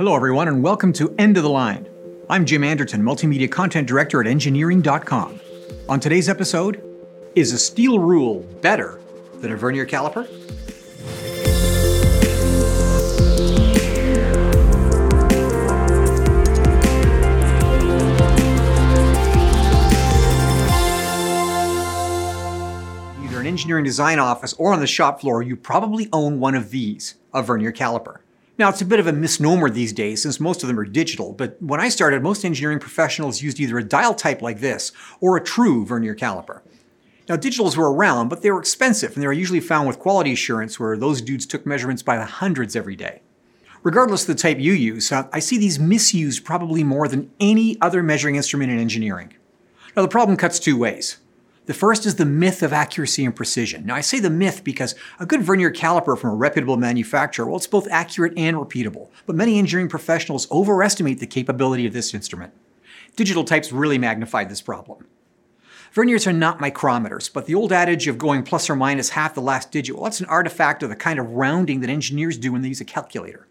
Hello, everyone, and welcome to End of the Line. I'm Jim Anderton, Multimedia Content Director at Engineering.com. On today's episode, is a steel rule better than a vernier caliper? Either an engineering design office or on the shop floor, you probably own one of these, a vernier caliper. Now, it's a bit of a misnomer these days since most of them are digital, but when I started, most engineering professionals used either a dial type like this or a true vernier caliper. Now, digitals were around, but they were expensive and they were usually found with quality assurance where those dudes took measurements by the hundreds every day. Regardless of the type you use, uh, I see these misused probably more than any other measuring instrument in engineering. Now, the problem cuts two ways. The first is the myth of accuracy and precision. Now, I say the myth because a good vernier caliper from a reputable manufacturer, well, it's both accurate and repeatable, but many engineering professionals overestimate the capability of this instrument. Digital types really magnified this problem. Verniers are not micrometers, but the old adage of going plus or minus half the last digit, well, that's an artifact of the kind of rounding that engineers do when they use a calculator.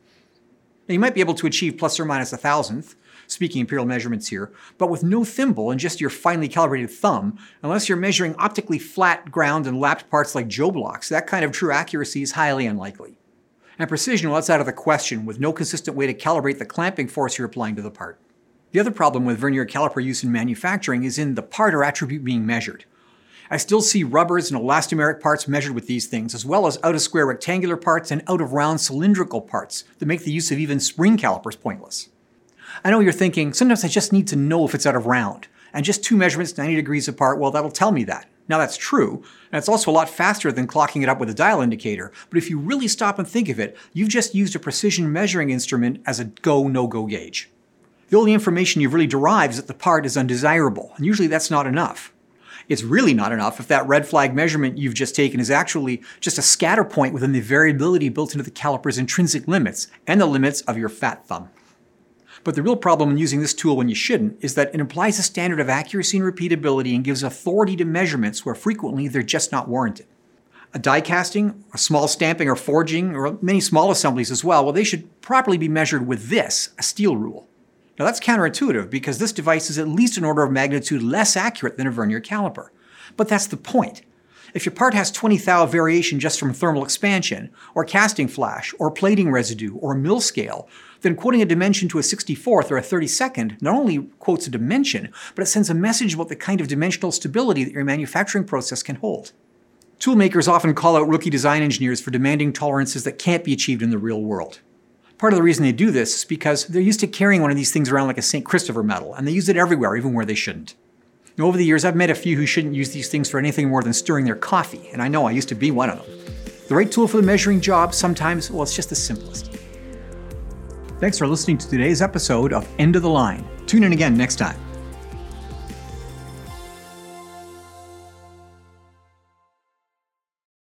Now, you might be able to achieve plus or minus a thousandth, speaking imperial measurements here, but with no thimble and just your finely calibrated thumb, unless you're measuring optically flat ground and lapped parts like Jo blocks, that kind of true accuracy is highly unlikely. And precision, well, that's out of the question, with no consistent way to calibrate the clamping force you're applying to the part. The other problem with vernier caliper use in manufacturing is in the part or attribute being measured. I still see rubbers and elastomeric parts measured with these things, as well as out of square rectangular parts and out of round cylindrical parts that make the use of even spring calipers pointless. I know you're thinking, sometimes I just need to know if it's out of round. And just two measurements 90 degrees apart, well, that'll tell me that. Now that's true, and it's also a lot faster than clocking it up with a dial indicator, but if you really stop and think of it, you've just used a precision measuring instrument as a go no go gauge. The only information you've really derived is that the part is undesirable, and usually that's not enough. It's really not enough if that red flag measurement you've just taken is actually just a scatter point within the variability built into the caliper's intrinsic limits and the limits of your fat thumb. But the real problem in using this tool when you shouldn't is that it implies a standard of accuracy and repeatability and gives authority to measurements where frequently they're just not warranted. A die casting, a small stamping or forging, or many small assemblies as well, well, they should properly be measured with this, a steel rule. Now that's counterintuitive because this device is at least an order of magnitude less accurate than a vernier caliper. But that's the point. If your part has 20 thou variation just from thermal expansion, or casting flash, or plating residue, or mill scale, then quoting a dimension to a 64th or a 32nd not only quotes a dimension, but it sends a message about the kind of dimensional stability that your manufacturing process can hold. Toolmakers often call out rookie design engineers for demanding tolerances that can't be achieved in the real world. Part of the reason they do this is because they're used to carrying one of these things around like a St. Christopher medal, and they use it everywhere, even where they shouldn't. Over the years, I've met a few who shouldn't use these things for anything more than stirring their coffee, and I know I used to be one of them. The right tool for the measuring job sometimes, well, it's just the simplest. Thanks for listening to today's episode of End of the Line. Tune in again next time.